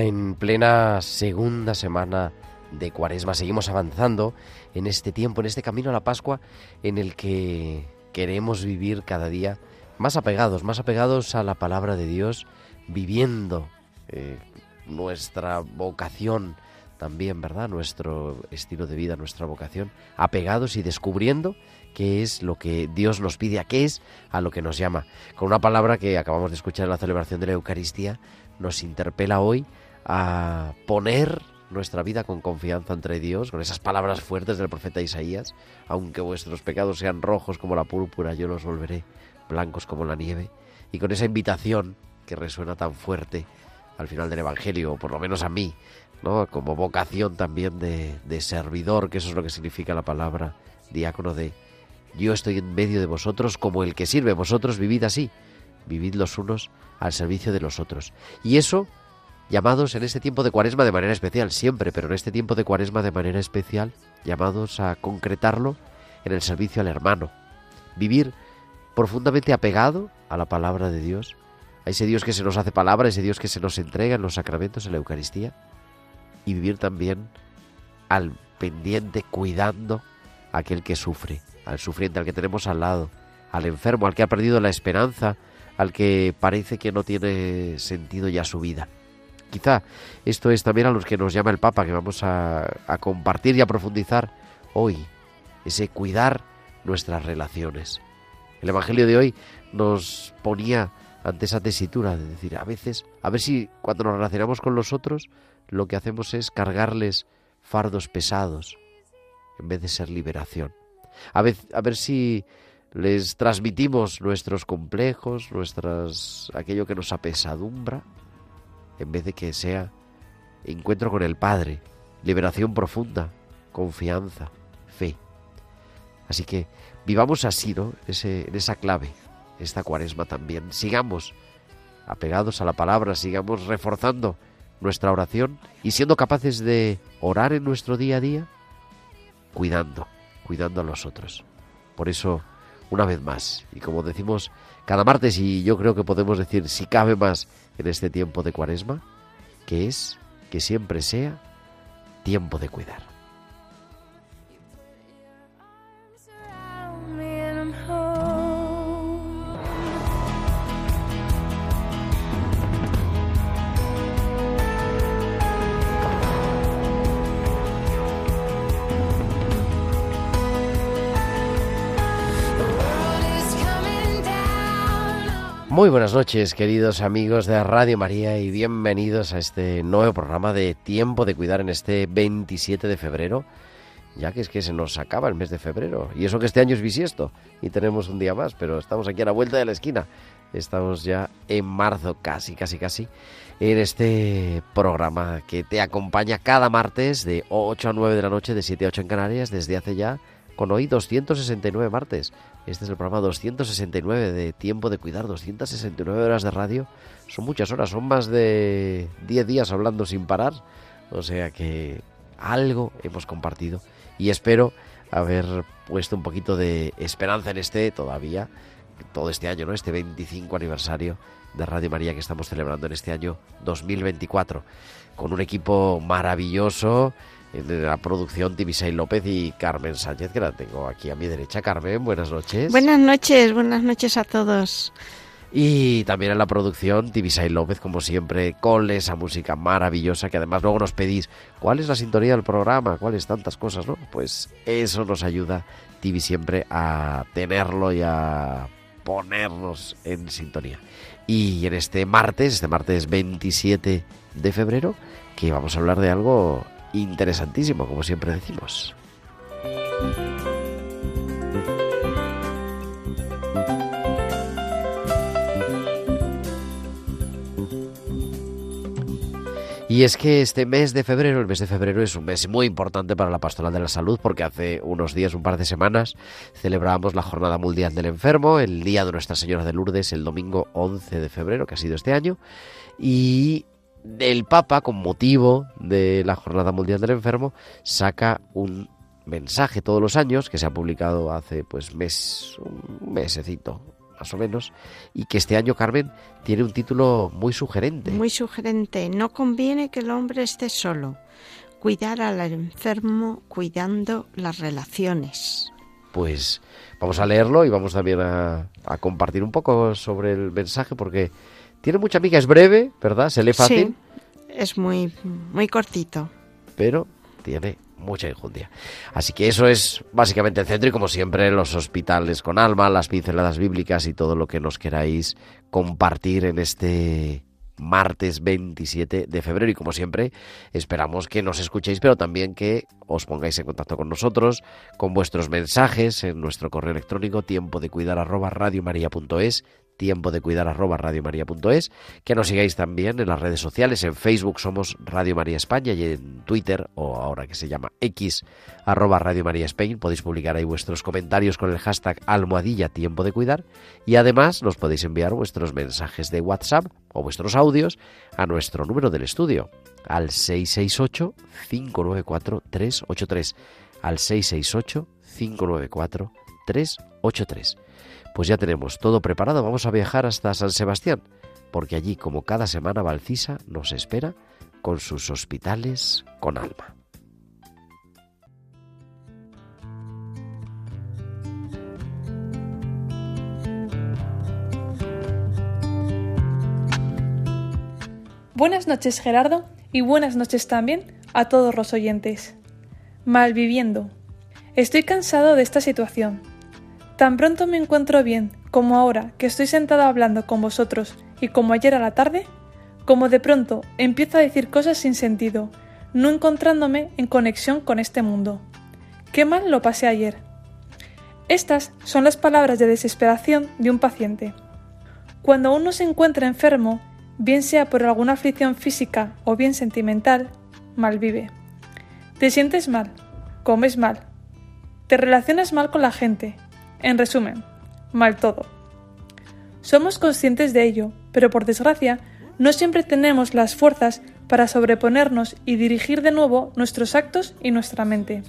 En plena segunda semana de Cuaresma seguimos avanzando en este tiempo, en este camino a la Pascua, en el que queremos vivir cada día más apegados, más apegados a la palabra de Dios, viviendo eh, nuestra vocación también, ¿verdad? Nuestro estilo de vida, nuestra vocación, apegados y descubriendo qué es lo que Dios nos pide, a qué es a lo que nos llama. Con una palabra que acabamos de escuchar en la celebración de la Eucaristía, nos interpela hoy a poner nuestra vida con confianza entre Dios, con esas palabras fuertes del profeta Isaías, aunque vuestros pecados sean rojos como la púrpura, yo los volveré blancos como la nieve, y con esa invitación que resuena tan fuerte al final del Evangelio, o por lo menos a mí, ¿no? como vocación también de, de servidor, que eso es lo que significa la palabra diácono de yo estoy en medio de vosotros como el que sirve, vosotros vivid así, vivid los unos al servicio de los otros. Y eso, llamados en este tiempo de cuaresma de manera especial, siempre, pero en este tiempo de cuaresma de manera especial, llamados a concretarlo en el servicio al hermano. Vivir profundamente apegado a la palabra de Dios, a ese Dios que se nos hace palabra, ese Dios que se nos entrega en los sacramentos, en la Eucaristía, y vivir también al pendiente, cuidando a aquel que sufre, al sufriente, al que tenemos al lado, al enfermo, al que ha perdido la esperanza, al que parece que no tiene sentido ya su vida. Quizá esto es también a los que nos llama el Papa, que vamos a, compartir y a profundizar hoy, ese cuidar nuestras relaciones. El Evangelio de hoy nos ponía ante esa tesitura de decir, a veces, a ver si cuando nos relacionamos con los otros, lo que hacemos es cargarles fardos pesados, en vez de ser liberación. A ver, a ver si les transmitimos nuestros complejos, nuestras aquello que nos apesadumbra, en vez de que sea encuentro con el Padre, liberación profunda, confianza, fe. Así que vivamos así, ¿no? Ese, en esa clave, esta cuaresma también. Sigamos apegados a la palabra, sigamos reforzando nuestra oración y siendo capaces de orar en nuestro día a día, cuidando, cuidando a los otros. Por eso, una vez más, y como decimos cada martes, y yo creo que podemos decir, si cabe más en este tiempo de cuaresma, que es que siempre sea tiempo de cuidar. Muy buenas noches, queridos amigos de Radio María, y bienvenidos a este nuevo programa de Tiempo de Cuidar en este 27 de febrero, ya que es que se nos acaba el mes de febrero, y eso que este año es bisiesto, y tenemos un día más, pero estamos aquí a la vuelta de la esquina. Estamos ya en marzo, casi, casi, casi, en este programa que te acompaña cada martes de 8 a 9 de la noche, de 7 a 8 en Canarias, desde hace ya, con hoy 269 martes. Este es el programa 269 de Tiempo de Cuidar, 269 horas de radio. Son muchas horas, son más de 10 días hablando sin parar. O sea que algo hemos compartido y espero haber puesto un poquito de esperanza en este todavía, todo este año, ¿no? Este 25 aniversario de Radio María que estamos celebrando en este año 2024, con un equipo maravilloso de la producción Tibisay López y Carmen Sánchez, que la tengo aquí a mi derecha. Carmen, buenas noches. Buenas noches, buenas noches a todos. Y también en la producción Tibisay López, como siempre, con esa música maravillosa que además luego nos pedís cuál es la sintonía del programa, cuáles tantas cosas, ¿no? Pues eso nos ayuda Tibi siempre a tenerlo y a ponernos en sintonía. Y en este martes, este martes 27 de febrero, que vamos a hablar de algo interesantísimo, como siempre decimos. Y es que este mes de febrero, el mes de febrero es un mes muy importante para la Pastoral de la Salud porque hace unos días, un par de semanas, celebramos la Jornada Mundial del Enfermo, el Día de Nuestra Señora de Lourdes, el domingo 11 de febrero, que ha sido este año, y el Papa, con motivo de la Jornada Mundial del Enfermo, saca un mensaje todos los años que se ha publicado hace pues mes un mesecito más o menos y que este año Carmen tiene un título muy sugerente. Muy sugerente. No conviene que el hombre esté solo. Cuidar al enfermo cuidando las relaciones. Pues vamos a leerlo y vamos también a, a compartir un poco sobre el mensaje porque tiene mucha amiga, es breve, ¿verdad? Se lee fácil. Sí, es muy, muy cortito. Pero tiene mucha injundia. Así que eso es básicamente el centro y como siempre los hospitales con alma, las pinceladas bíblicas y todo lo que nos queráis compartir en este martes 27 de febrero y como siempre esperamos que nos escuchéis pero también que os pongáis en contacto con nosotros con vuestros mensajes en nuestro correo electrónico tiempo de cuidar arroba radiomaria.es tiempo de cuidar arroba radiomaria.es, que nos sigáis también en las redes sociales, en Facebook somos Radio María España y en Twitter, o ahora que se llama X, arroba Radio María Spain, podéis publicar ahí vuestros comentarios con el hashtag almohadilla tiempo de cuidar y además nos podéis enviar vuestros mensajes de WhatsApp o vuestros audios a nuestro número del estudio, al 668-594-383, al 668-594-383 pues ya tenemos todo preparado, vamos a viajar hasta San Sebastián, porque allí, como cada semana, Valcisa nos espera con sus hospitales con alma. Buenas noches Gerardo y buenas noches también a todos los oyentes. Malviviendo. Estoy cansado de esta situación Tan pronto me encuentro bien como ahora que estoy sentado hablando con vosotros y como ayer a la tarde, como de pronto empiezo a decir cosas sin sentido, no encontrándome en conexión con este mundo. Qué mal lo pasé ayer. Estas son las palabras de desesperación de un paciente. Cuando uno se encuentra enfermo, bien sea por alguna aflicción física o bien sentimental, malvive. Te sientes mal, comes mal, te relacionas mal con la gente, en resumen, mal todo. Somos conscientes de ello, pero por desgracia, no siempre tenemos las fuerzas para sobreponernos y dirigir de nuevo nuestros actos y nuestra mente.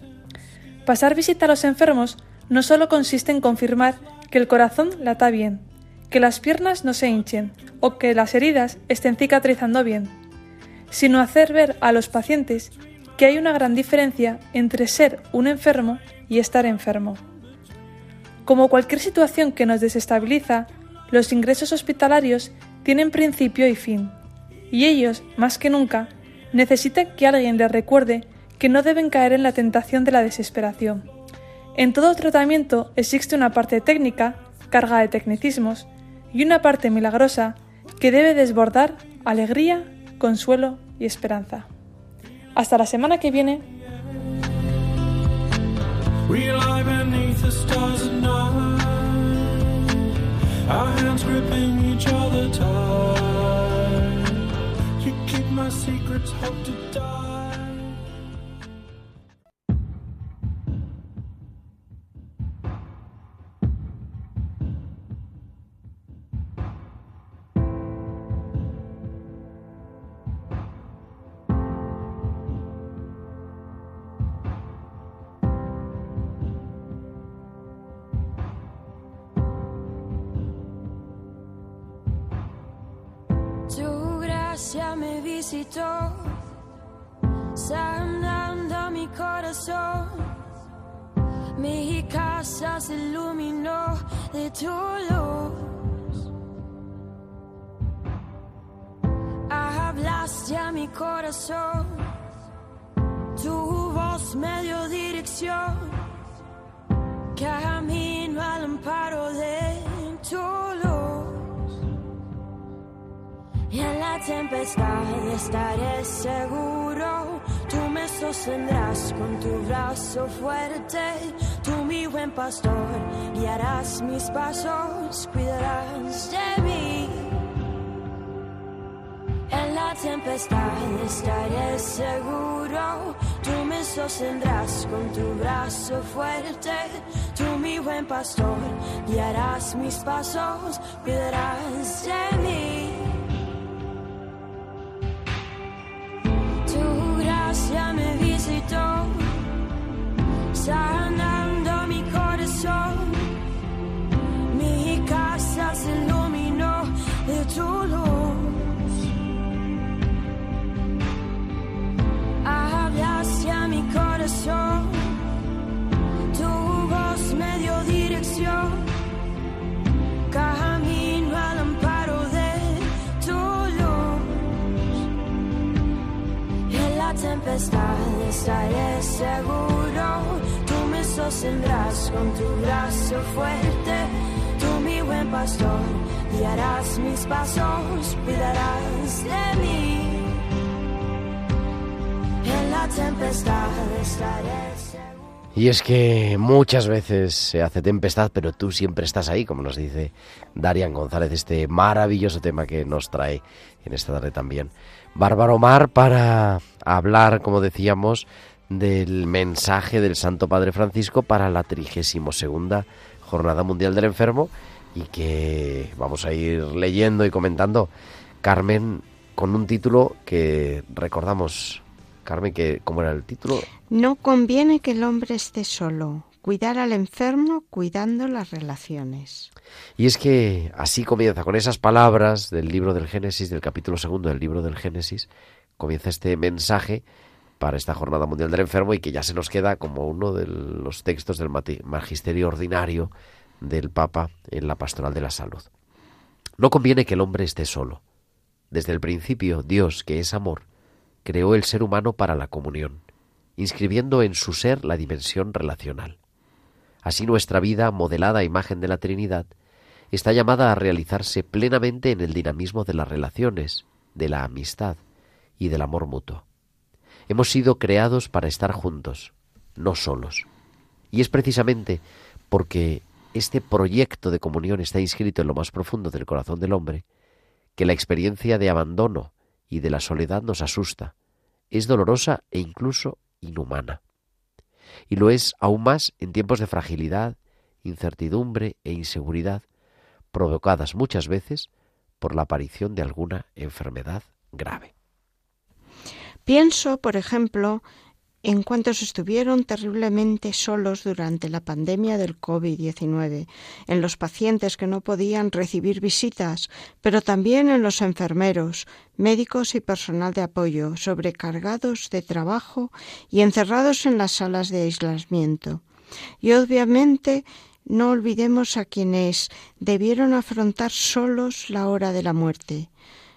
Pasar visita a los enfermos no solo consiste en confirmar que el corazón lata bien, que las piernas no se hinchen o que las heridas estén cicatrizando bien, sino hacer ver a los pacientes que hay una gran diferencia entre ser un enfermo y estar enfermo. Como cualquier situación que nos desestabiliza, los ingresos hospitalarios tienen principio y fin, y ellos, más que nunca, necesitan que alguien les recuerde que no deben caer en la tentación de la desesperación. En todo tratamiento existe una parte técnica, carga de tecnicismos, y una parte milagrosa que debe desbordar alegría, consuelo y esperanza. Hasta la semana que viene. We lie beneath the stars at night, our hands gripping each other tight. You keep my secrets, hope to die. Gracia me visitó, sanando mi corazón. Mi casa se iluminó de tu luz. Hablaste a mi corazón, tu voz me dio dirección. Camino al amparo de En la tempestad estaré seguro. Tú me sostendrás con tu brazo fuerte. Tú, mi buen pastor, guiarás mis pasos, cuidarás de mí. En la tempestad estaré seguro. Tú me sostendrás con tu brazo fuerte. Tú, mi buen pastor, guiarás mis pasos, cuidarás de mí. Gracia me visitó, la tempestad estaré seguro. Tú me sostendrás con tu brazo fuerte. Tú, mi buen pastor, guiarás mis pasos, cuidarás de mí. En la tempestad estaré seguro. Y es que muchas veces se hace tempestad, pero tú siempre estás ahí, como nos dice Darian González, este maravilloso tema que nos trae en esta tarde también. Bárbaro Mar para hablar, como decíamos, del mensaje del Santo Padre Francisco para la 32 Jornada Mundial del Enfermo y que vamos a ir leyendo y comentando, Carmen, con un título que recordamos, Carmen, que ¿cómo era el título? No conviene que el hombre esté solo. Cuidar al enfermo cuidando las relaciones. Y es que así comienza, con esas palabras del libro del Génesis, del capítulo segundo del libro del Génesis, comienza este mensaje para esta Jornada Mundial del Enfermo y que ya se nos queda como uno de los textos del Magisterio Ordinario del Papa en la Pastoral de la Salud. No conviene que el hombre esté solo. Desde el principio, Dios, que es amor, creó el ser humano para la comunión, inscribiendo en su ser la dimensión relacional. Así nuestra vida, modelada a imagen de la Trinidad, está llamada a realizarse plenamente en el dinamismo de las relaciones, de la amistad y del amor mutuo. Hemos sido creados para estar juntos, no solos. Y es precisamente porque este proyecto de comunión está inscrito en lo más profundo del corazón del hombre, que la experiencia de abandono y de la soledad nos asusta, es dolorosa e incluso inhumana. Y lo es aún más en tiempos de fragilidad, incertidumbre e inseguridad, provocadas muchas veces por la aparición de alguna enfermedad grave. Pienso, por ejemplo, en cuantos estuvieron terriblemente solos durante la pandemia del COVID-19, en los pacientes que no podían recibir visitas, pero también en los enfermeros, médicos y personal de apoyo, sobrecargados de trabajo y encerrados en las salas de aislamiento. Y obviamente no olvidemos a quienes debieron afrontar solos la hora de la muerte,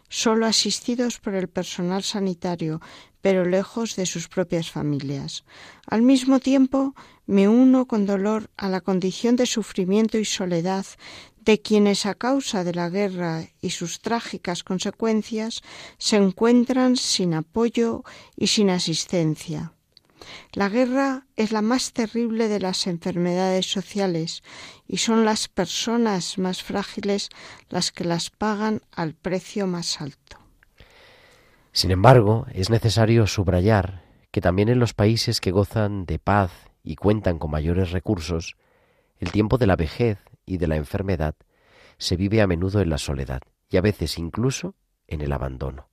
solo asistidos por el personal sanitario, pero lejos de sus propias familias. Al mismo tiempo, me uno con dolor a la condición de sufrimiento y soledad de quienes a causa de la guerra y sus trágicas consecuencias se encuentran sin apoyo y sin asistencia. La guerra es la más terrible de las enfermedades sociales y son las personas más frágiles las que las pagan al precio más alto. Sin embargo, es necesario subrayar que también en los países que gozan de paz y cuentan con mayores recursos, el tiempo de la vejez y de la enfermedad se vive a menudo en la soledad y a veces incluso en el abandono.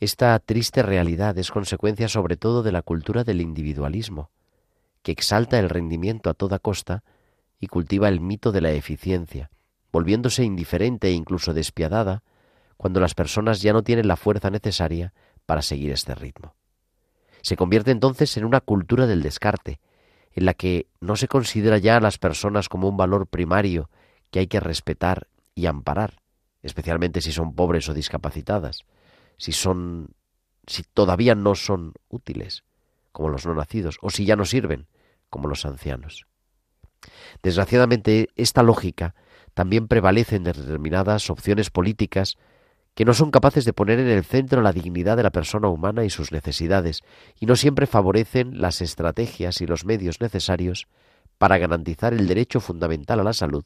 Esta triste realidad es consecuencia sobre todo de la cultura del individualismo, que exalta el rendimiento a toda costa y cultiva el mito de la eficiencia, volviéndose indiferente e incluso despiadada cuando las personas ya no tienen la fuerza necesaria para seguir este ritmo. Se convierte entonces en una cultura del descarte, en la que no se considera ya a las personas como un valor primario que hay que respetar y amparar, especialmente si son pobres o discapacitadas, si son si todavía no son útiles, como los no nacidos, o si ya no sirven, como los ancianos. Desgraciadamente, esta lógica también prevalece en determinadas opciones políticas que no son capaces de poner en el centro la dignidad de la persona humana y sus necesidades, y no siempre favorecen las estrategias y los medios necesarios para garantizar el derecho fundamental a la salud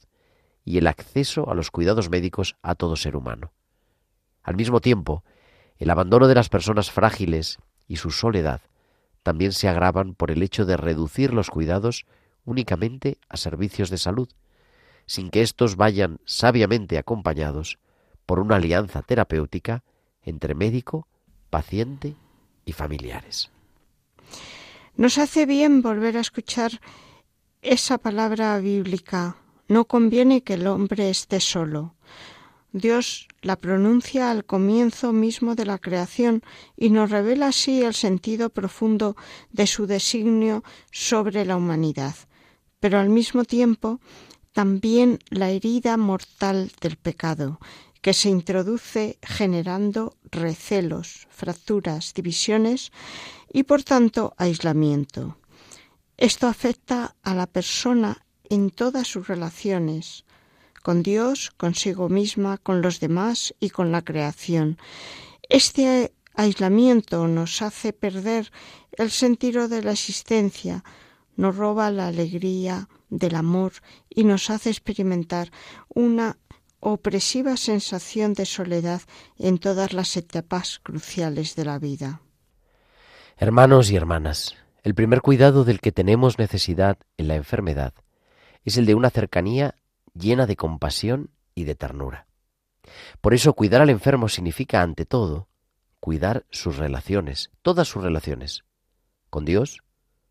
y el acceso a los cuidados médicos a todo ser humano. Al mismo tiempo, el abandono de las personas frágiles y su soledad también se agravan por el hecho de reducir los cuidados únicamente a servicios de salud, sin que éstos vayan sabiamente acompañados por una alianza terapéutica entre médico, paciente y familiares. Nos hace bien volver a escuchar esa palabra bíblica. No conviene que el hombre esté solo. Dios la pronuncia al comienzo mismo de la creación y nos revela así el sentido profundo de su designio sobre la humanidad, pero al mismo tiempo también la herida mortal del pecado, que se introduce generando recelos, fracturas, divisiones y por tanto aislamiento. Esto afecta a la persona en todas sus relaciones, con Dios, consigo misma, con los demás y con la creación. Este aislamiento nos hace perder el sentido de la existencia, nos roba la alegría del amor y nos hace experimentar una opresiva sensación de soledad en todas las etapas cruciales de la vida. Hermanos y hermanas, el primer cuidado del que tenemos necesidad en la enfermedad es el de una cercanía llena de compasión y de ternura. Por eso cuidar al enfermo significa, ante todo, cuidar sus relaciones, todas sus relaciones, con Dios,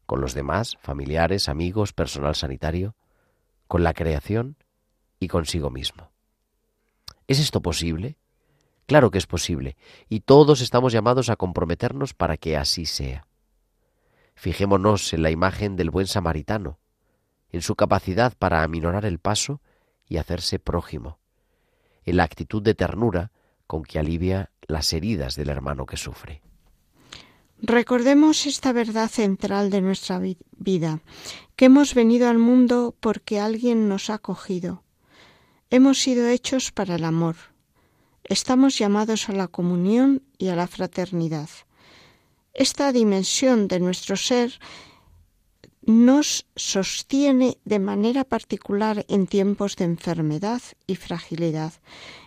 con los demás, familiares, amigos, personal sanitario, con la creación y consigo mismo. ¿Es esto posible? Claro que es posible, y todos estamos llamados a comprometernos para que así sea. Fijémonos en la imagen del buen samaritano, en su capacidad para aminorar el paso y hacerse prójimo, en la actitud de ternura con que alivia las heridas del hermano que sufre. Recordemos esta verdad central de nuestra vida, que hemos venido al mundo porque alguien nos ha cogido. Hemos sido hechos para el amor. Estamos llamados a la comunión y a la fraternidad. Esta dimensión de nuestro ser nos sostiene de manera particular en tiempos de enfermedad y fragilidad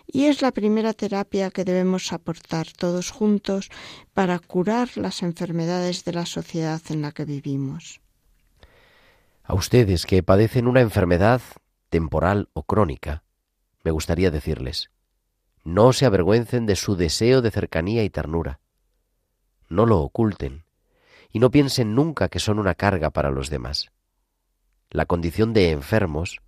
y es la primera terapia que debemos aportar todos juntos para curar las enfermedades de la sociedad en la que vivimos. A ustedes que padecen una enfermedad temporal o crónica, me gustaría decirles, no se avergüencen de su deseo de cercanía y ternura. No lo oculten y no piensen nunca que son una carga para los demás. La condición de enfermos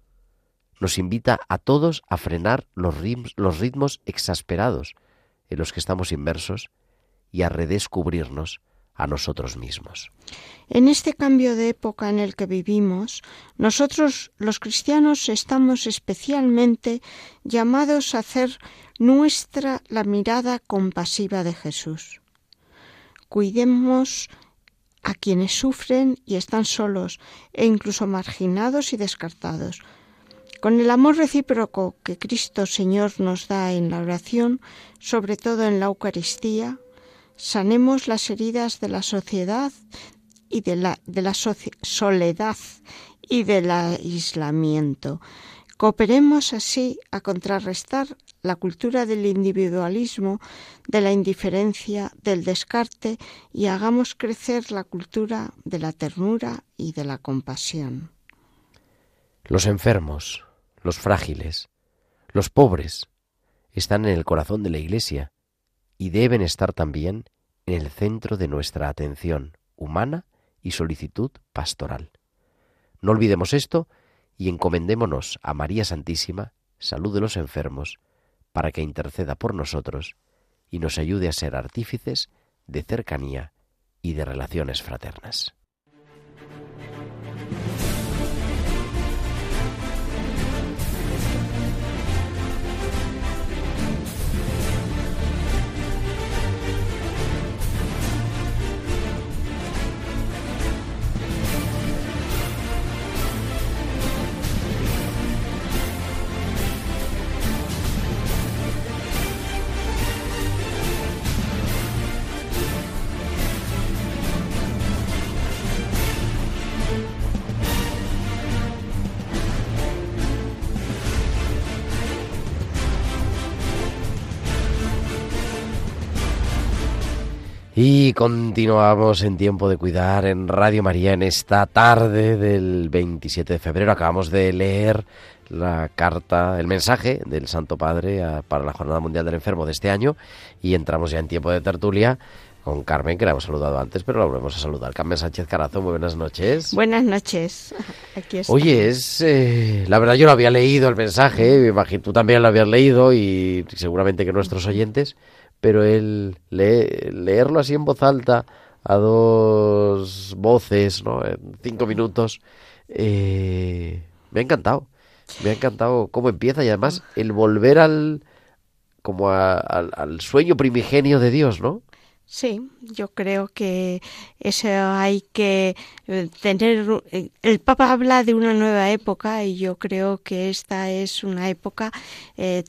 nos invita a todos a frenar los, ritmos, exasperados en los que estamos inmersos y a redescubrirnos a nosotros mismos. En este cambio de época en el que vivimos, nosotros los cristianos estamos especialmente llamados a hacer nuestra la mirada compasiva de Jesús. Cuidemos a quienes sufren y están solos e incluso marginados y descartados. Con el amor recíproco que Cristo Señor nos da en la oración, sobre todo en la Eucaristía, sanemos las heridas de la sociedad y de la, soledad y del aislamiento. Cooperemos así a contrarrestar la cultura del individualismo, de la indiferencia, del descarte y hagamos crecer la cultura de la ternura y de la compasión. Los enfermos, los frágiles, los pobres están en el corazón de la Iglesia y deben estar también en el centro de nuestra atención humana y solicitud pastoral. No olvidemos esto y encomendémonos a María Santísima, salud de los enfermos, para que interceda por nosotros y nos ayude a ser artífices de cercanía y de relaciones fraternas. Y continuamos en tiempo de cuidar en Radio María en esta tarde del 27 de febrero. Acabamos de leer la carta, el mensaje del Santo Padre para la Jornada Mundial del Enfermo de este año y entramos ya en tiempo de tertulia con Carmen, que la hemos saludado antes, pero la volvemos a saludar. Carmen Sánchez Carazo, muy buenas noches. Buenas noches. Aquí Oye, es, eh, la verdad yo lo había leído el mensaje, me imagino tú también lo habías leído y seguramente que nuestros oyentes pero el leerlo así en voz alta, a dos voces, ¿no? En cinco minutos, eh, me ha encantado. Me ha encantado cómo empieza y además el volver al como al sueño primigenio de Dios, ¿no? Sí, yo creo que eso hay que eh, tener. Eh, el Papa habla de una nueva época y yo creo que esta es una época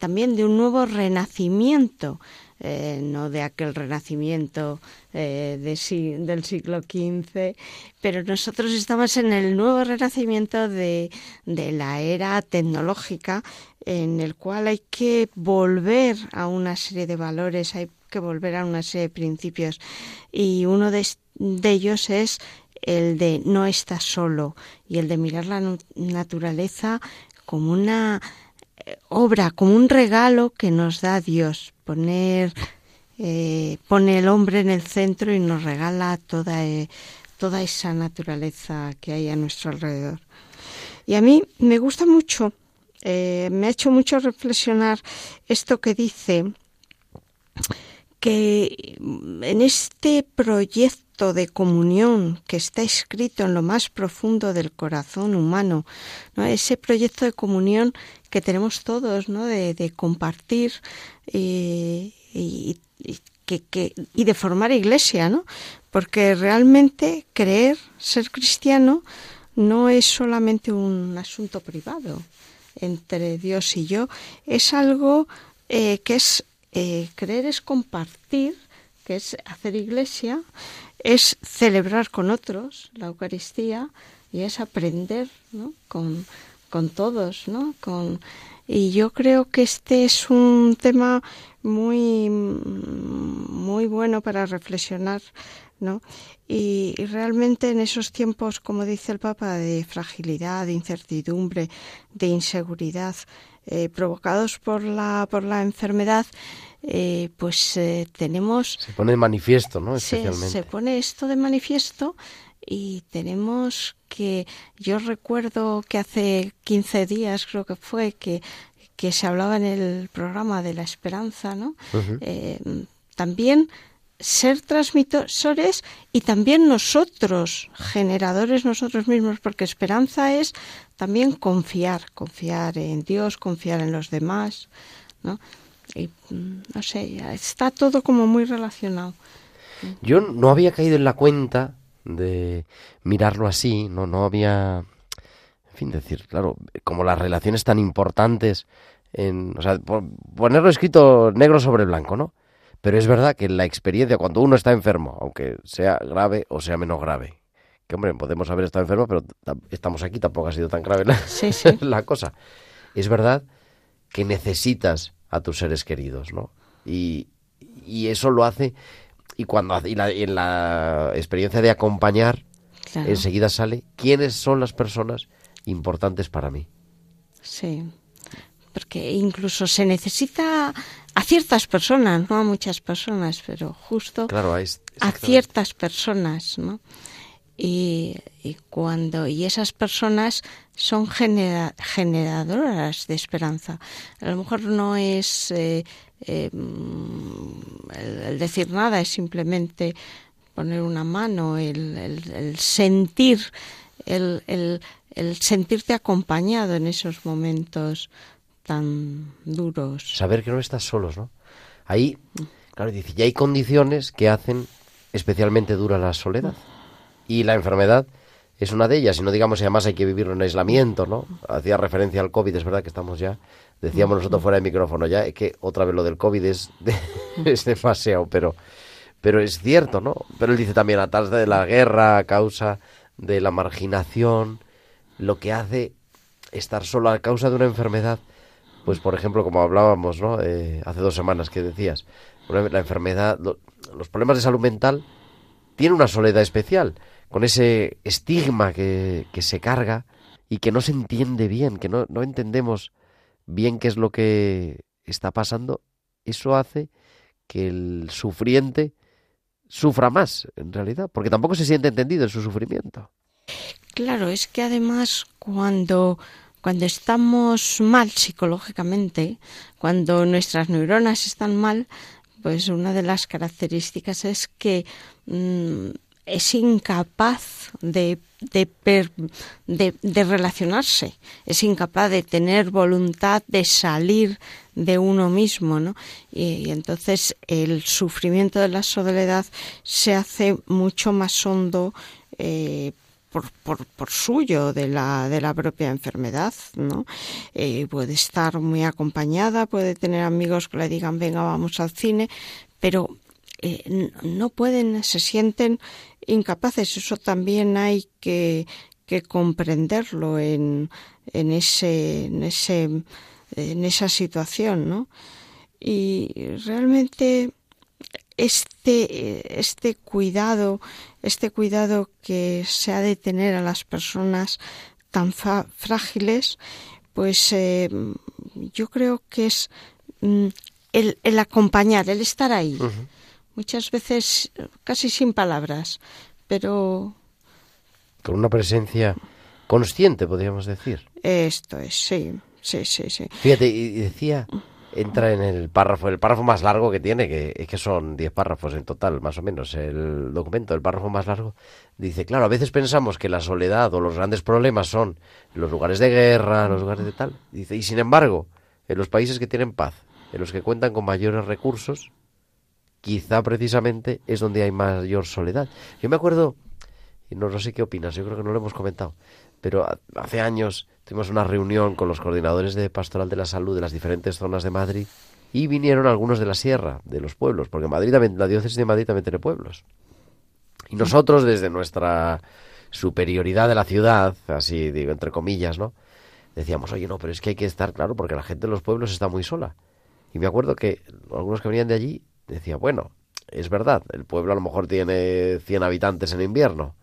también de un nuevo renacimiento eh, no de aquel renacimiento eh, del siglo XV, pero nosotros estamos en el nuevo renacimiento de, de la era tecnológica en el cual hay que volver a una serie de valores, hay que volver a una serie de principios. Y uno de, de ellos es el de no estar solo y el de mirar la naturaleza como una obra, como un regalo que nos da Dios, poner, eh, pone el hombre en el centro y nos regala toda, eh, toda esa naturaleza que hay a nuestro alrededor. Y a mí me gusta mucho, eh, me ha hecho mucho reflexionar esto que dice que en este proyecto de comunión que está escrito en lo más profundo del corazón humano, ¿no? ese proyecto de comunión que tenemos todos, ¿no? de, compartir eh, y, que, y de formar iglesia, ¿no? porque realmente creer, ser cristiano, no es solamente un asunto privado entre Dios y yo, es algo eh, que es eh, creer es compartir, que es hacer iglesia, es celebrar con otros la Eucaristía y es aprender ¿no? con, con todos, ¿no? Con, y yo creo que este es un tema muy, muy bueno para reflexionar, ¿no? Y, y, realmente en esos tiempos, como dice el Papa, de fragilidad, de incertidumbre, de inseguridad, eh, provocados por la, por la enfermedad, eh, pues eh, tenemos... Se pone de manifiesto, ¿no? Especialmente. Se, pone esto de manifiesto y tenemos que... Yo recuerdo que hace 15 días, creo que fue, que, que se hablaba en el programa de la esperanza, ¿no? también ser transmisores y también nosotros, generadores nosotros mismos, porque esperanza es también confiar, confiar en Dios, confiar en los demás, ¿no? Y mm, no sé, está todo como muy relacionado. Yo no había caído en la cuenta de mirarlo así, no, no había, en fin, decir, claro, como las relaciones tan importantes, en, o sea, ponerlo escrito negro sobre blanco, ¿no? Pero es verdad que la experiencia, cuando uno está enfermo, aunque sea grave o sea menos grave, que hombre, podemos haber estado enfermos, pero estamos aquí, tampoco ha sido tan grave la, cosa. Es verdad que necesitas a tus seres queridos, ¿no? Y, eso lo hace, y cuando y en la experiencia de acompañar, enseguida sale quiénes son las personas importantes para mí. Sí porque incluso se necesita a ciertas personas, no a muchas personas, pero justo a ciertas personas, ¿no? Y, cuando y esas personas son genera- generadoras de esperanza. A lo mejor no es eh, eh, mm, el, decir nada, es simplemente poner una mano, el, el- el sentir, el, sentirte acompañado en esos momentos tan duros. Saber que no estás solos, ¿no? Ahí, claro, dice, y hay condiciones que hacen especialmente dura la soledad. Y la enfermedad es una de ellas. Y no digamos, además hay que vivirlo en aislamiento, ¿no? Hacía referencia al COVID, es verdad que estamos ya, decíamos nosotros fuera de micrófono ya, es que otra vez lo del COVID es, es demasiado, pero, pero es cierto, ¿no? Pero él dice también, a causa de la guerra, a causa de la marginación, lo que hace estar solo a causa de una enfermedad, pues por ejemplo, como hablábamos, ¿no? Eh, hace dos semanas que decías, la enfermedad, lo- los problemas de salud mental tienen una soledad especial, con ese estigma que, que se carga y que no se entiende bien, que no, no entendemos bien qué es lo que está pasando, eso hace que el sufriente sufra más, en realidad, porque tampoco se siente entendido en su sufrimiento. Claro, es que además cuando, cuando estamos mal psicológicamente, cuando nuestras neuronas están mal, pues una de las características es que mm, es incapaz de, de, de relacionarse, es incapaz de tener voluntad de salir de uno mismo, ¿no? Y, y entonces el sufrimiento de la soledad se hace mucho más hondo eh, por, por, suyo de la, de la propia enfermedad, ¿no? Eh, puede estar muy acompañada, puede tener amigos que le digan venga vamos al cine, pero eh, no pueden, se sienten incapaces. Eso también hay que, que comprenderlo en, en ese, en ese, en esa situación, ¿no? Y realmente este, este cuidado, este cuidado que se ha de tener a las personas tan frágiles, pues eh, yo creo que es mm, el, el acompañar, el estar ahí. Muchas veces casi sin palabras, pero Con una presencia consciente, podríamos decir. esto es, sí, sí, sí, sí. Fíjate, y decía, entra en el párrafo, el párrafo más largo que tiene, que es que son 10 párrafos en total, más o menos, el documento, el párrafo más largo, dice, claro, a veces pensamos que la soledad o los grandes problemas son los lugares de guerra, los lugares de tal, dice, y sin embargo, en los países que tienen paz, en los que cuentan con mayores recursos, quizá precisamente es donde hay mayor soledad. Yo me acuerdo, y no, no sé qué opinas, yo creo que no lo hemos comentado, pero ha- hace años tuvimos una reunión con los coordinadores de Pastoral de la Salud de las diferentes zonas de Madrid y vinieron algunos de la sierra, de los pueblos, porque Madrid también, la diócesis de Madrid también tiene pueblos. Y nosotros, desde nuestra superioridad de la ciudad, así digo, entre comillas, ¿no? Decíamos, oye, no, pero es que hay que estar claro, porque la gente en los pueblos está muy sola. Y me acuerdo que algunos que venían de allí decían, bueno, es verdad, el pueblo a lo mejor tiene 100 habitantes en invierno,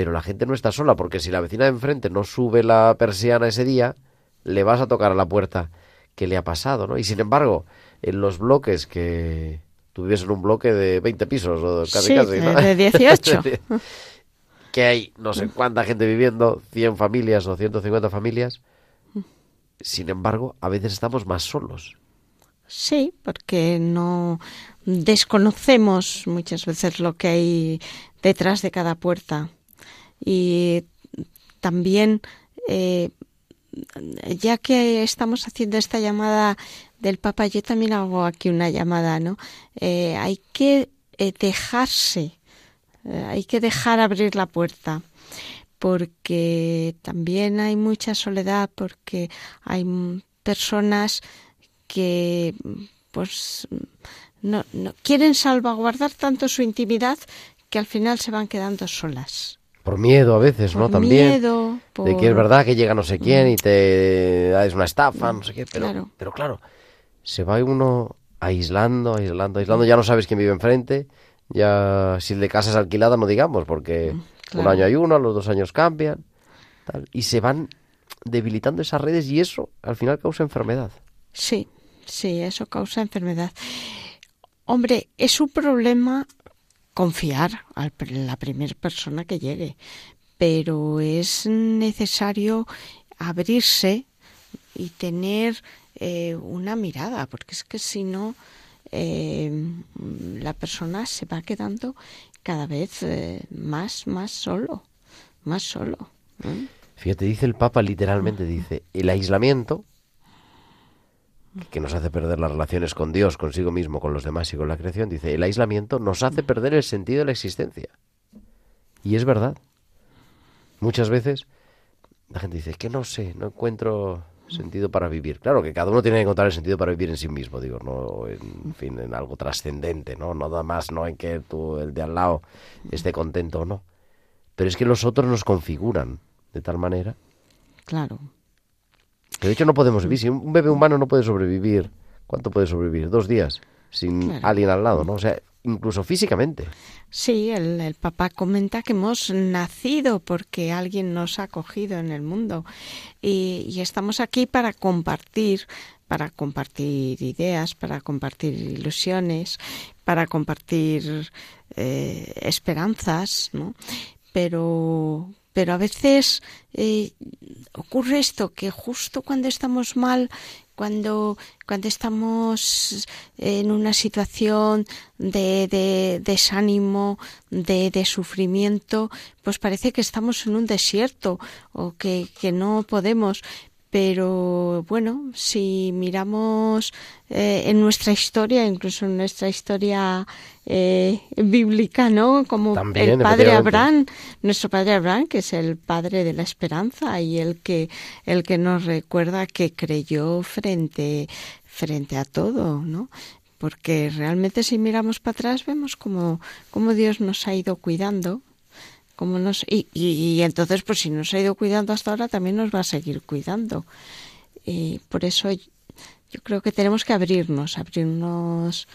pero la gente no está sola, porque si la vecina de enfrente no sube la persiana ese día, le vas a tocar a la puerta que le ha pasado, ¿no? Y sin embargo, en los bloques que tú vives en un bloque de 20 pisos o casi Sí, casi, de 18. que hay no sé cuánta gente viviendo, 100 familias o 150 familias. Sin embargo, a veces estamos más solos. Sí, porque no desconocemos muchas veces lo que hay detrás de cada puerta. Y también, eh, ya que estamos haciendo esta llamada del Papa, yo también hago aquí una llamada, ¿no? Eh, hay que eh, dejarse, eh, hay que dejar abrir la puerta porque también hay mucha soledad, porque hay personas que pues no, no quieren salvaguardar tanto su intimidad que al final se van quedando solas. Por miedo a veces, ¿no? También. miedo, De que es verdad que llega no sé quién y te es una estafa, no sé qué. Pero Claro. pero claro, se va uno aislando, aislando, aislando. Ya no sabes quién vive enfrente. Ya si el de casa es alquilada, no digamos, porque un claro. año hay uno, a los dos años cambian. tal. Y se van debilitando esas redes y eso al final causa enfermedad. Sí, sí, eso causa enfermedad. Hombre, es un problema confiar a la primera persona que llegue, pero es necesario abrirse y tener eh, una mirada, porque es que si no, eh, la persona se va quedando cada vez eh, más, más solo, más solo. Fíjate, dice el Papa literalmente, dice, el aislamiento que nos hace perder las relaciones con Dios, consigo mismo, con los demás y con la creación, dice, el aislamiento nos hace perder el sentido de la existencia. Y es verdad. Muchas veces la gente dice, que no sé, no encuentro sentido para vivir. Claro que cada uno tiene que encontrar el sentido para vivir en sí mismo, digo, no en, fin, en algo trascendente, ¿no? No nada más, no en que tú, el de al lado, esté contento o no. Pero es que los otros nos configuran de tal manera. Claro. Que de hecho no podemos vivir. Si un bebé humano no puede sobrevivir, ¿cuánto puede sobrevivir? Dos días sin alguien al lado, ¿no? O sea, incluso físicamente. Sí, el, el, papá comenta que hemos nacido porque alguien nos ha acogido en el mundo y, y estamos aquí para compartir, para compartir ideas, para compartir ilusiones, para compartir eh, esperanzas, ¿no? Pero pero a veces eh, ocurre esto, que justo cuando estamos mal, cuando, cuando estamos en una situación de, de, desánimo, de, de, sufrimiento, pues parece que estamos en un desierto o que, que no podemos. Pero bueno, si miramos eh, en nuestra historia, incluso en nuestra historia eh, bíblica, ¿no? Como el padre Abraham, nuestro padre Abraham, que es el padre de la esperanza y el que, el que nos recuerda que creyó frente, frente a todo, ¿no? Porque realmente si miramos para atrás vemos como, como Dios nos ha ido cuidando y, entonces, pues si nos ha ido cuidando hasta ahora, también nos va a seguir cuidando. Y por eso yo creo que tenemos que abrirnos, abrirnos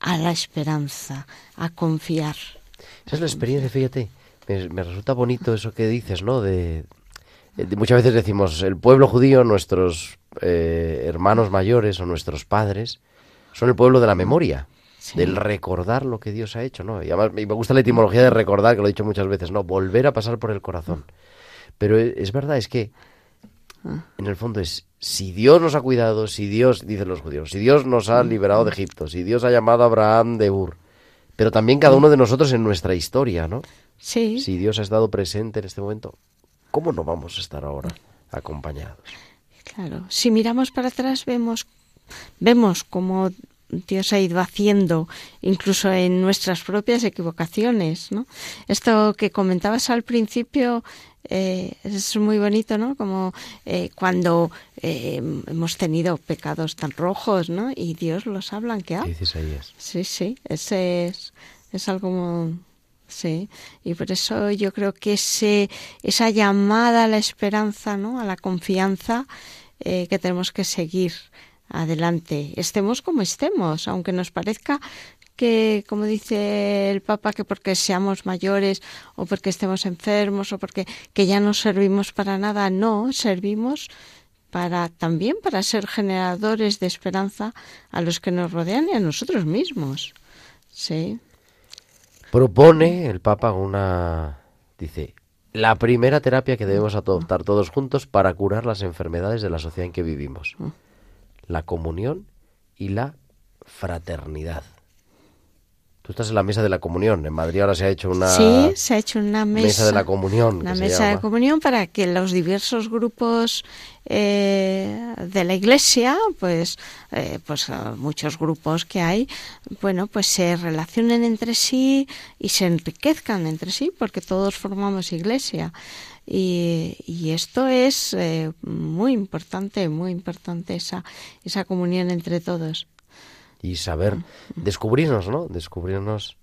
a la esperanza, a confiar. Esa es la experiencia, fíjate. Me, resulta bonito eso que dices, ¿no? De, muchas veces decimos, el pueblo judío, nuestros eh, hermanos mayores o nuestros padres, son el pueblo de la memoria del recordar lo que Dios ha hecho, ¿no? Y además me gusta la etimología de recordar, que lo he dicho muchas veces, ¿no? Volver a pasar por el corazón. Pero e, es verdad, es que ah. en el fondo es, si Dios nos ha cuidado, si Dios, dicen los judíos, si Dios nos ha liberado de Egipto, si Dios ha llamado a Abraham de Ur, pero también cada uno de nosotros en nuestra historia, ¿no? Sí. Si Dios ha estado presente en este momento, ¿cómo no vamos a estar ahora acompañados? Claro, si miramos para atrás vemos vemos cómo Dios ha ido haciendo, incluso en nuestras propias equivocaciones, ¿no? Esto que comentabas al principio eh, es muy bonito, ¿no? Como eh, cuando eh, hemos tenido pecados tan rojos, ¿no? Y Dios los ha blanqueado. Sí, sí, ese es, es algo Sí, y por eso yo creo que ese, esa llamada a la esperanza, ¿no? a la confianza que tenemos que seguir adelante, estemos como estemos, aunque nos parezca que, como dice el Papa, que porque seamos mayores o porque estemos enfermos o porque que ya no servimos para nada, no, servimos para también para ser generadores de esperanza a los que nos rodean y a nosotros mismos. Sí. Propone el Papa una dice la primera terapia que debemos adoptar todos juntos para curar las enfermedades de la sociedad en que vivimos. La comunión y la fraternidad. Tú estás en la mesa de la comunión. En Madrid ahora se ha hecho una. Sí, se ha hecho una mesa. de la comunión. Una mesa de comunión para que los diversos grupos eh, de la Iglesia, pues, eh, pues muchos grupos que hay, bueno, pues se relacionen entre sí y se enriquezcan entre sí, porque todos formamos Iglesia. Y, esto es eh, muy importante, muy importante esa, esa comunión entre todos. Y saber descubrirnos, ¿no? Descubrirnos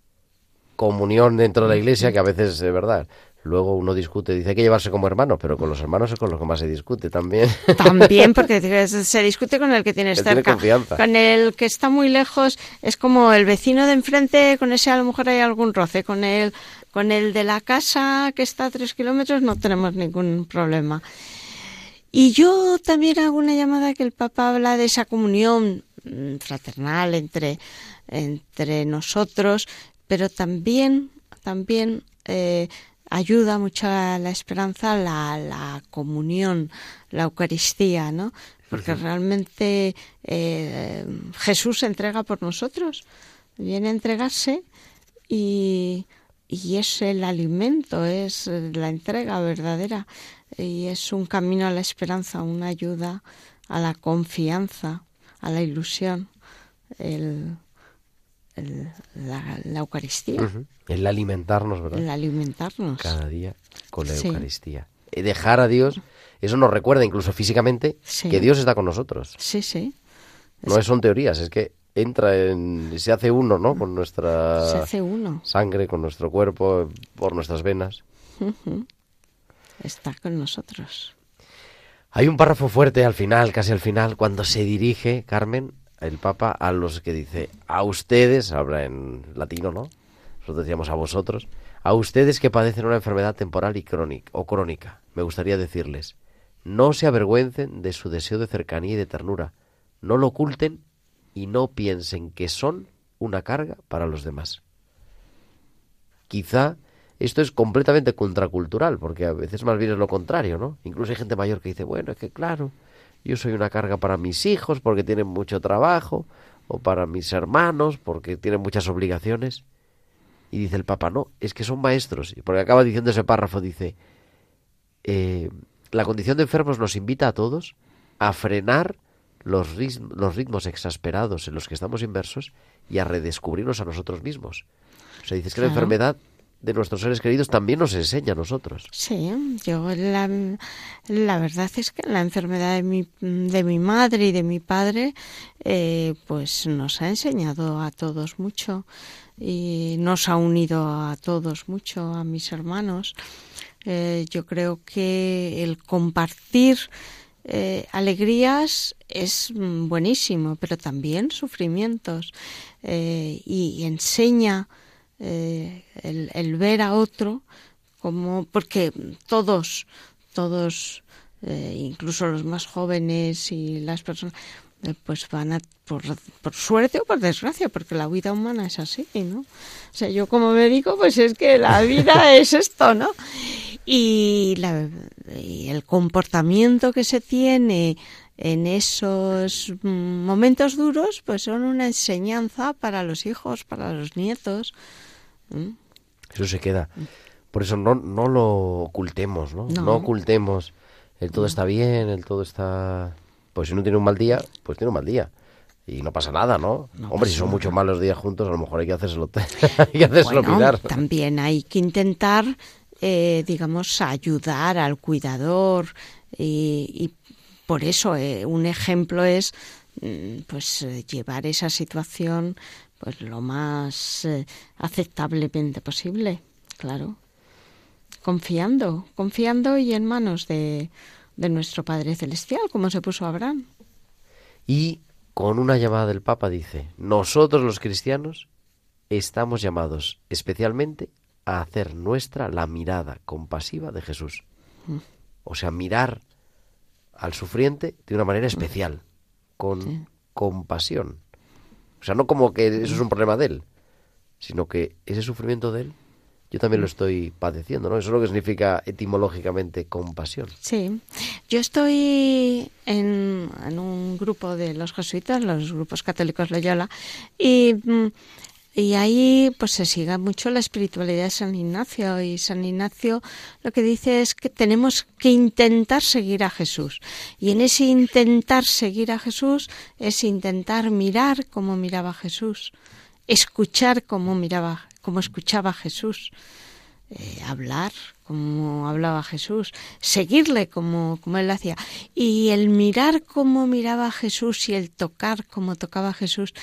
comunión dentro de la iglesia, que a veces es verdad. Luego uno discute, dice hay que llevarse como hermano, pero con los hermanos es con los que más se discute también. También, porque se discute con el que tienes cerca. con el que está muy lejos es como el vecino de enfrente, con ese a lo mejor hay algún roce. Con el, con el de la casa que está a tres kilómetros no tenemos ningún problema. Y yo también hago una llamada que el Papa habla de esa comunión mm, fraternal entre, entre nosotros, pero también, también eh, ayuda mucho a la esperanza la, la comunión, la Eucaristía, ¿no? Porque realmente eh, Jesús se entrega por nosotros, viene a entregarse y, y es el alimento, es la entrega verdadera y es un camino a la esperanza, una ayuda a la confianza, a la ilusión, el, el- la, la Eucaristía, Ujú. El alimentarnos, ¿verdad? el alimentarnos. Cada día con la Sí. Eucaristía. Eh, Dejar a Dios, eso nos recuerda incluso físicamente Sí. que Dios está con nosotros. Sí, sí, No son teorías, es que entra en, se hace uno, ¿no? Con nuestra se hace uno, sangre, con nuestro cuerpo, por nuestras venas. está con nosotros. Hay un párrafo fuerte al final, casi al final, cuando se dirige, Carmen, el Papa, a los que dice, a ustedes, habla en latino, ¿no? Nosotros decíamos a vosotros, a ustedes que padecen una enfermedad temporal y crónica, o crónica, me gustaría decirles, no se avergüencen de su deseo de cercanía y de ternura, no lo oculten y no piensen que son una carga para los demás. Quizá esto es completamente contracultural, porque a veces más bien es lo contrario, ¿no? Incluso hay gente mayor que dice, bueno, es que claro, yo soy una carga para mis hijos porque tienen mucho trabajo, o para mis hermanos porque tienen muchas obligaciones. Y dice el Papa, no, es que son maestros. Y porque acaba diciendo ese párrafo, dice, eh, la condición de enfermos nos invita a todos a frenar los, ris- los ritmos exasperados en los que estamos inmersos y a redescubrirnos a nosotros mismos. O sea, dices que la enfermedad de nuestros seres queridos también nos enseña a nosotros. Sí, yo la, la verdad es que la enfermedad de mi, de mi madre y de mi padre, eh, pues nos ha enseñado a todos mucho y nos ha unido a todos mucho, a mis hermanos. Eh, yo creo que el compartir eh, alegrías es mm, buenísimo, pero también sufrimientos. Eh, y, enseña eh, el, el ver a otro como porque todos todos eh, incluso los más jóvenes y las personas eh, pues van a por, por suerte o por desgracia porque la vida humana es así no o sea yo como médico pues es que la vida es esto no y, la, y el comportamiento que se tiene en esos momentos duros pues son una enseñanza para los hijos para los nietos ¿Mm? Eso se queda. Por eso no, no lo ocultemos, ¿no? No. No ocultemos. El todo está bien, el todo está... Pues si uno tiene un mal día, pues tiene un mal día. Y no pasa nada, ¿no? Hombre, si son muchos malos días juntos, a lo mejor hay que hacérselo, hay que hacérselo Bueno, mirar. también hay que intentar, eh, digamos, ayudar al cuidador y, por eso eh, un ejemplo es mm, pues eh, llevar esa situación pues lo más aceptablemente posible, claro. Confiando, confiando y en manos de, de nuestro Padre Celestial, como se puso Abraham. Y con una llamada del Papa dice, nosotros los cristianos estamos llamados especialmente a hacer nuestra la mirada compasiva de Jesús. O sea, mirar al sufriente de una manera especial, con compasión. O sea, no como que eso es un problema de él, sino que ese sufrimiento de él, yo también lo estoy padeciendo, ¿no? Eso es lo que significa etimológicamente compasión. Sí, yo estoy en, en un grupo de los jesuitas, los grupos católicos Loyola, y, mm, y ahí pues se sigue mucho la espiritualidad de San Ignacio. Y San Ignacio lo que dice es que tenemos que intentar seguir a Jesús. Y en ese intentar seguir a Jesús es intentar mirar como miraba Jesús, escuchar como miraba, como escuchaba Jesús eh, hablar como hablaba Jesús, seguirle como, como él hacía. Y el mirar como miraba Jesús y el tocar como tocaba Jesús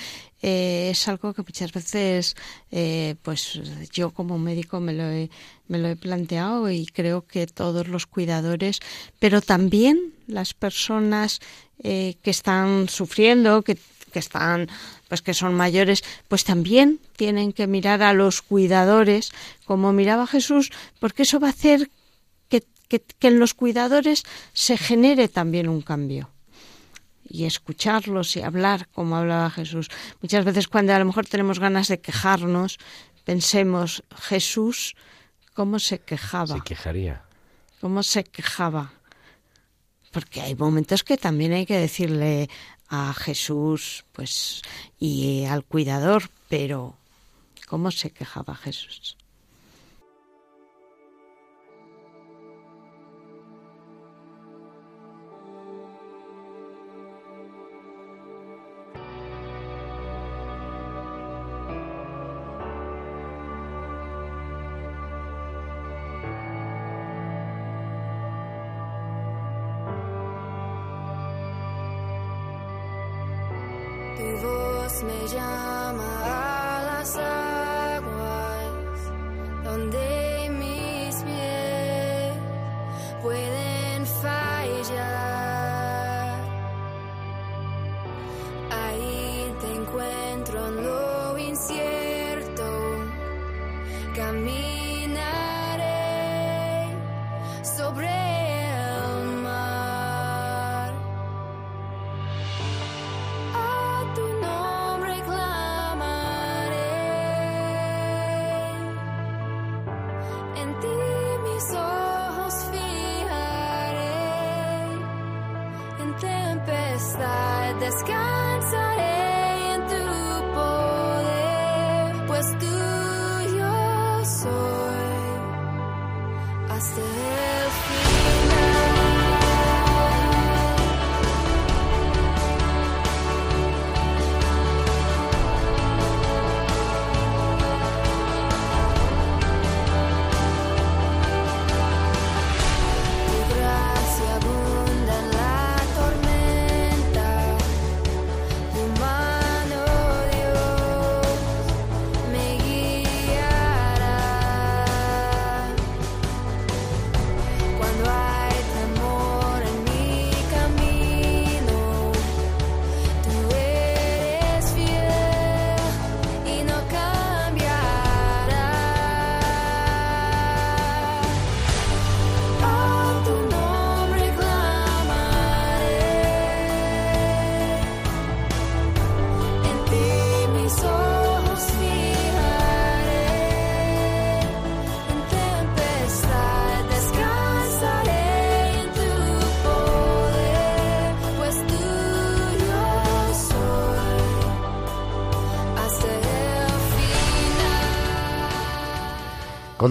eh, es algo que muchas veces, eh, pues yo como médico me lo, he, me lo he planteado y creo que todos los cuidadores, pero también las personas eh, que están sufriendo, que que están pues que son mayores pues también tienen que mirar a los cuidadores como miraba Jesús porque eso va a hacer que, que, que en los cuidadores se genere también un cambio y escucharlos y hablar como hablaba Jesús muchas veces cuando a lo mejor tenemos ganas de quejarnos pensemos, Jesús, ¿cómo se quejaba? Se quejaría. ¿Cómo se quejaba? Porque hay momentos que también hay que decirle a Jesús, pues, y al cuidador, pero ¿cómo se quejaba Jesús? Tu voz me llama a las aguas donde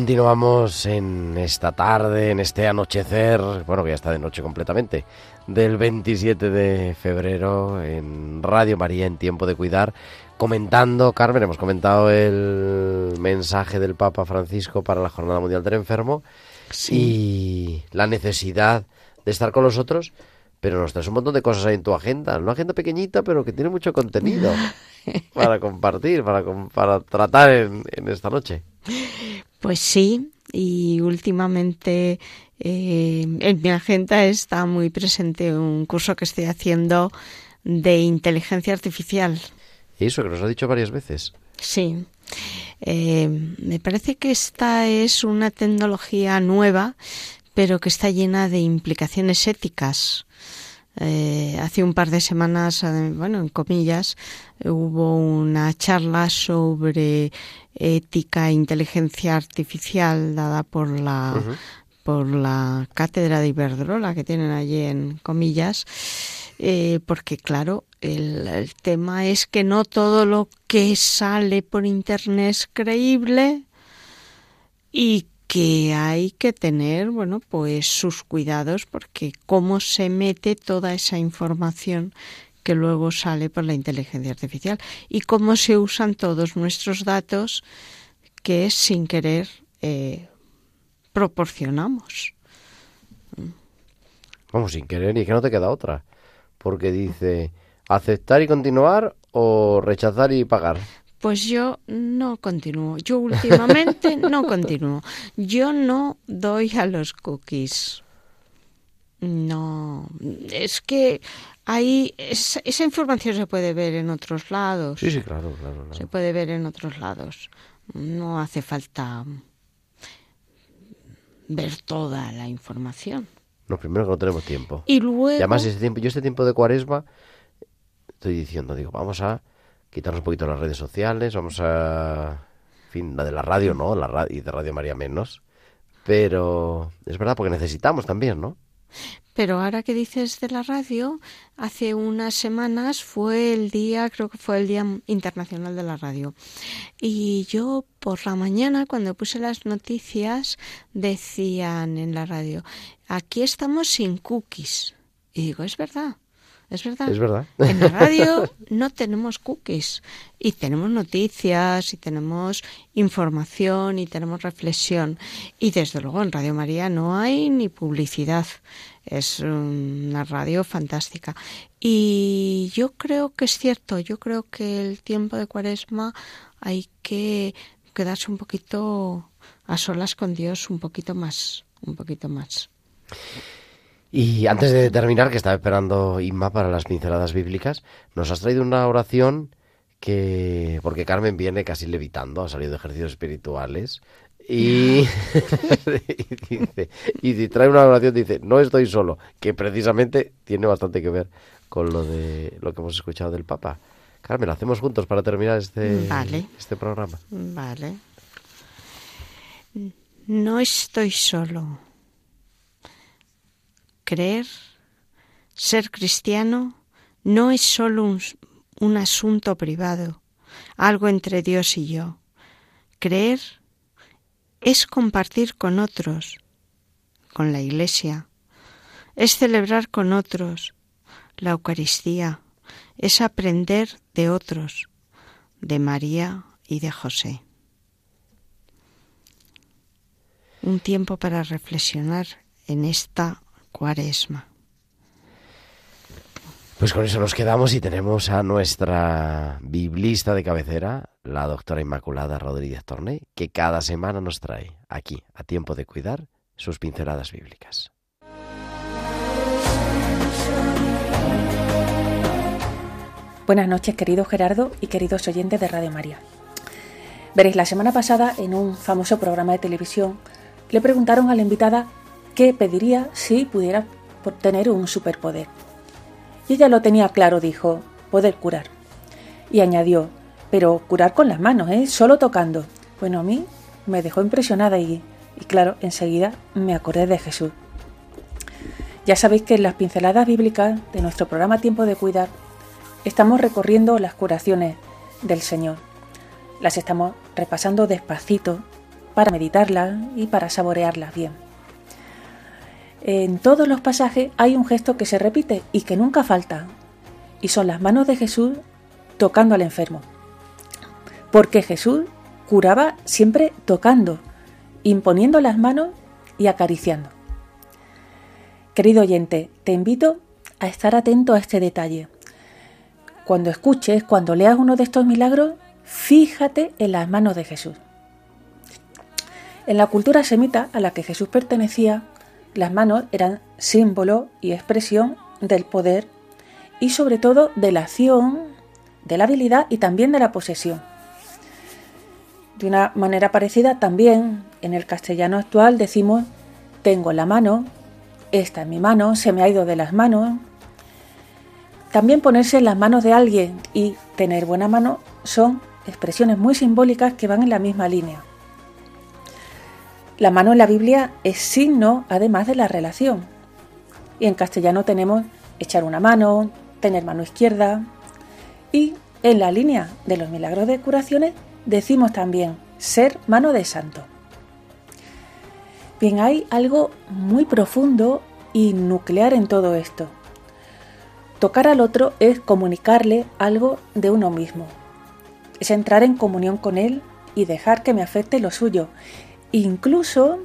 Continuamos en esta tarde, en este anochecer, bueno, que ya está de noche completamente, del 27 de febrero en Radio María en Tiempo de Cuidar, comentando, Carmen, hemos comentado el mensaje del Papa Francisco para la Jornada Mundial del Enfermo y la necesidad de estar con los otros, pero nos traes un montón de cosas ahí en tu agenda, una agenda pequeñita, pero que tiene mucho contenido para compartir, para, para tratar en- en esta noche. Pues sí, y últimamente eh, en mi agenda está muy presente un curso que estoy haciendo de inteligencia artificial. Eso que nos ha dicho varias veces. Sí. Eh, me parece que esta es una tecnología nueva, pero que está llena de implicaciones éticas. Eh, hace un par de semanas, bueno, en comillas, hubo una charla sobre ética e inteligencia artificial dada por la por la cátedra de Iberdrola que tienen allí en comillas, eh, porque claro, el, el tema es que no todo lo que sale por internet es creíble y que hay que tener, bueno, pues sus cuidados porque cómo se mete toda esa información que luego sale por la inteligencia artificial y cómo se usan todos nuestros datos que sin querer eh, proporcionamos. Vamos, sin querer, y que no te queda otra. Porque dice, aceptar y continuar o rechazar y pagar. Pues yo no continúo. Yo últimamente no continúo. Yo no doy a los cookies. No, es que ahí esa, esa información se puede ver en otros lados. Sí, sí, claro, claro. claro. Se puede ver en otros lados. No hace falta ver toda la información. No, primero que no tenemos tiempo. Y luego Y además, este tiempo, yo este tiempo de cuaresma estoy diciendo, digo, vamos a quitarnos un poquito las redes sociales, vamos a, en fin, la de la radio no, la ra- y de Radio María menos. Pero es verdad, porque necesitamos también, ¿no? Pero ahora que dices de la radio, hace unas semanas fue el día, creo que fue el Día Internacional de la Radio. Y yo por la mañana, cuando puse las noticias, decían en la radio, aquí estamos sin cookies. Y digo, es verdad, es verdad. Es verdad. En la radio no tenemos cookies y tenemos noticias y tenemos información y tenemos reflexión. Y desde luego en Radio María no hay ni publicidad. Es una radio fantástica. Y yo creo que es cierto, yo creo que el tiempo de cuaresma hay que quedarse un poquito a solas con Dios, un poquito más, un poquito más. Y antes de terminar, que estaba esperando Inma para las pinceladas bíblicas, nos has traído una oración que, porque Carmen viene casi levitando, ha salido de ejercicios espirituales, y, y dice, y si trae una oración, dice, no estoy solo, que precisamente tiene bastante que ver con lo de lo que hemos escuchado del Papa. Carmen, lo hacemos juntos para terminar este, Vale. este programa. Vale. No estoy solo. Creer, ser cristiano, no es solo un, un asunto privado, algo entre Dios y yo. Creer es compartir con otros, con la Iglesia, es celebrar con otros la Eucaristía, es aprender de otros, de María y de José. Un tiempo para reflexionar en esta cuaresma. Pues con eso nos quedamos y tenemos a nuestra biblista de cabecera, la doctora Inmaculada Rodríguez Torné, que cada semana nos trae aquí, a tiempo de cuidar, sus pinceladas bíblicas. Buenas noches, querido Gerardo y queridos oyentes de Radio María. Veréis, la semana pasada, en un famoso programa de televisión, le preguntaron a la invitada qué pediría si pudiera tener un superpoder. Y ella lo tenía claro, dijo, poder curar. Y añadió, pero curar con las manos, ¿eh? Solo tocando. Bueno, a mí me dejó impresionada y, y claro, enseguida me acordé de Jesús. Ya sabéis que en las pinceladas bíblicas de nuestro programa Tiempo de Cuidar estamos recorriendo las curaciones del Señor. Las estamos repasando despacito para meditarlas y para saborearlas bien. En todos los pasajes hay un gesto que se repite y que nunca falta, y son las manos de Jesús tocando al enfermo. Porque Jesús curaba siempre tocando, imponiendo las manos y acariciando. Querido oyente, te invito a estar atento a este detalle. Cuando escuches, cuando leas uno de estos milagros, fíjate en las manos de Jesús. En la cultura semita a la que Jesús pertenecía, las manos eran símbolo y expresión del poder y sobre todo de la acción, de la habilidad y también de la posesión. De una manera parecida también en el castellano actual decimos tengo la mano, esta es mi mano, se me ha ido de las manos. También ponerse en las manos de alguien y tener buena mano son expresiones muy simbólicas que van en la misma línea. La mano en la Biblia es signo además de la relación. Y en castellano tenemos echar una mano, tener mano izquierda. Y en la línea de los milagros de curaciones decimos también ser mano de santo. Bien, hay algo muy profundo y nuclear en todo esto. Tocar al otro es comunicarle algo de uno mismo. Es entrar en comunión con él y dejar que me afecte lo suyo. Incluso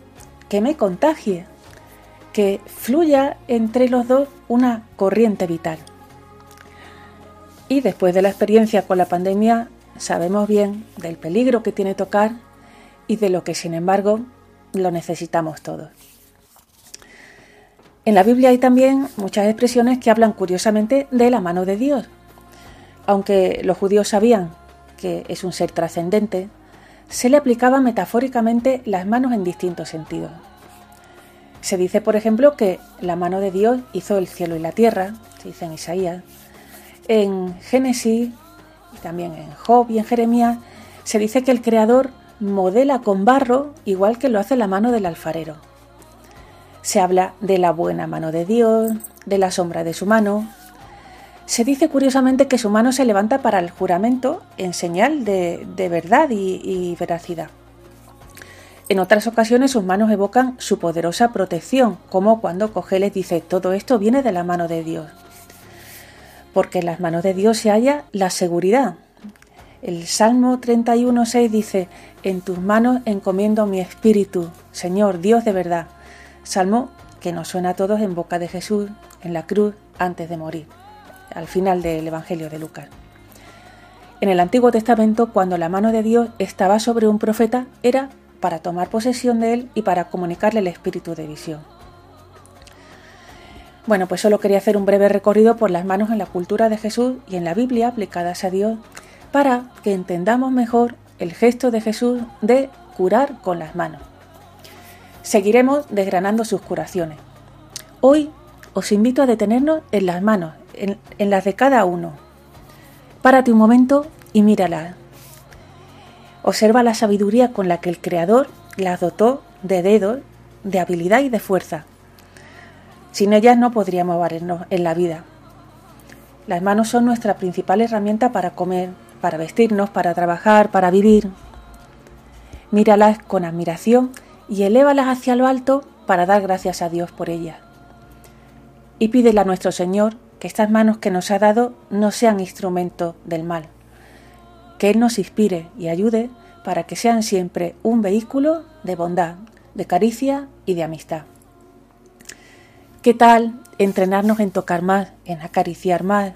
que me contagie. Que fluya entre los dos una corriente vital. Y después de la experiencia con la pandemia, sabemos bien del peligro que tiene tocar y de lo que, sin embargo, lo necesitamos todos. En la Biblia hay también muchas expresiones que hablan curiosamente de la mano de Dios. Aunque los judíos sabían que es un ser trascendente, se le aplicaban metafóricamente las manos en distintos sentidos. Se dice, por ejemplo, que la mano de Dios hizo el cielo y la tierra, se dice en Isaías. En Génesis, y también en Job y en Jeremías, se dice que el Creador modela con barro igual que lo hace la mano del alfarero. Se habla de la buena mano de Dios, de la sombra de su mano. Se dice curiosamente que su mano se levanta para el juramento en señal de, verdad y, y veracidad. En otras ocasiones sus manos evocan su poderosa protección, como cuando Cogeles dice todo esto viene de la mano de Dios. Porque en las manos de Dios se halla la seguridad. El Salmo 31.6 dice, en tus manos encomiendo mi espíritu, Señor, Dios de verdad. Salmo que nos suena a todos en boca de Jesús en la cruz antes de morir, al final del Evangelio de Lucas. En el Antiguo Testamento, cuando la mano de Dios estaba sobre un profeta, era para tomar posesión de él y para comunicarle el espíritu de visión. Bueno, pues solo quería hacer un breve recorrido por las manos en la cultura de Jesús y en la Biblia aplicadas a Dios para que entendamos mejor el gesto de Jesús de curar con las manos. Seguiremos desgranando sus curaciones. Hoy os invito a detenernos en las manos, en, las de cada uno. Párate un momento y míralas. Observa la sabiduría con la que el Creador las dotó de dedos, de habilidad y de fuerza. Sin ellas no podríamos valernos en la vida. Las manos son nuestra principal herramienta para comer, para vestirnos, para trabajar, para vivir. Míralas con admiración y elévalas hacia lo alto para dar gracias a Dios por ellas. Y pídele a nuestro Señor que estas manos que nos ha dado no sean instrumento del mal, que Él nos inspire y ayude para que sean siempre un vehículo de bondad, de caricia y de amistad. ¿Qué tal entrenarnos en tocar más, en acariciar más,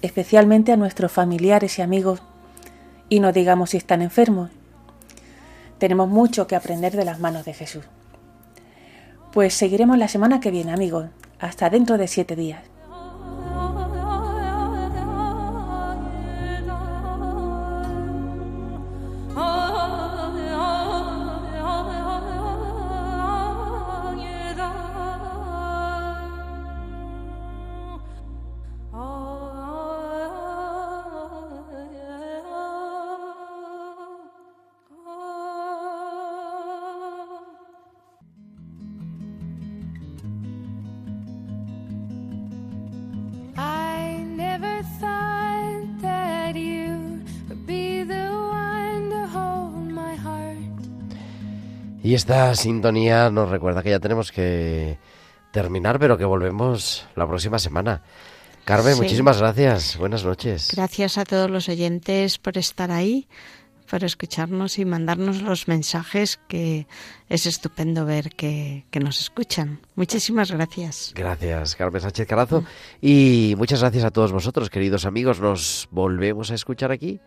especialmente a nuestros familiares y amigos, y no digamos si están enfermos. Tenemos mucho que aprender de las manos de Jesús. Pues seguiremos la semana que viene, amigos. Hasta dentro de siete días. Y esta sintonía nos recuerda que ya tenemos que terminar, pero que volvemos la próxima semana. Carmen, muchísimas gracias. Buenas noches. Gracias a todos los oyentes por estar ahí, por escucharnos y mandarnos los mensajes, que es estupendo ver que, nos escuchan. Muchísimas gracias. Gracias, Carmen Sánchez Carazo. Y muchas gracias a todos vosotros, queridos amigos. Nos volvemos a escuchar aquí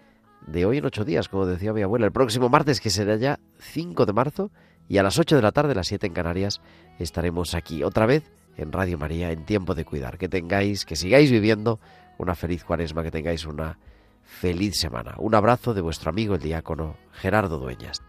de hoy en ocho días, como decía mi abuela, el próximo martes, que será ya 5 de marzo y a las 8 de la tarde, las 7 en Canarias, estaremos aquí otra vez en Radio María en tiempo de cuidar. Que tengáis, que sigáis viviendo una feliz cuaresma, que tengáis una feliz semana. Un abrazo de vuestro amigo el diácono Gerardo Dueñas.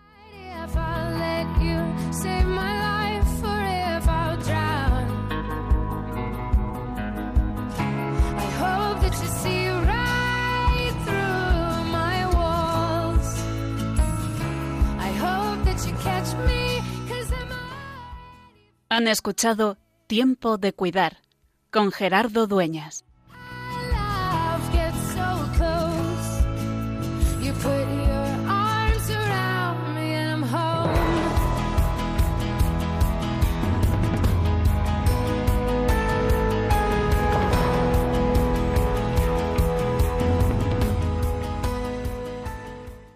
Han escuchado Tiempo de Cuidar con Gerardo Dueñas.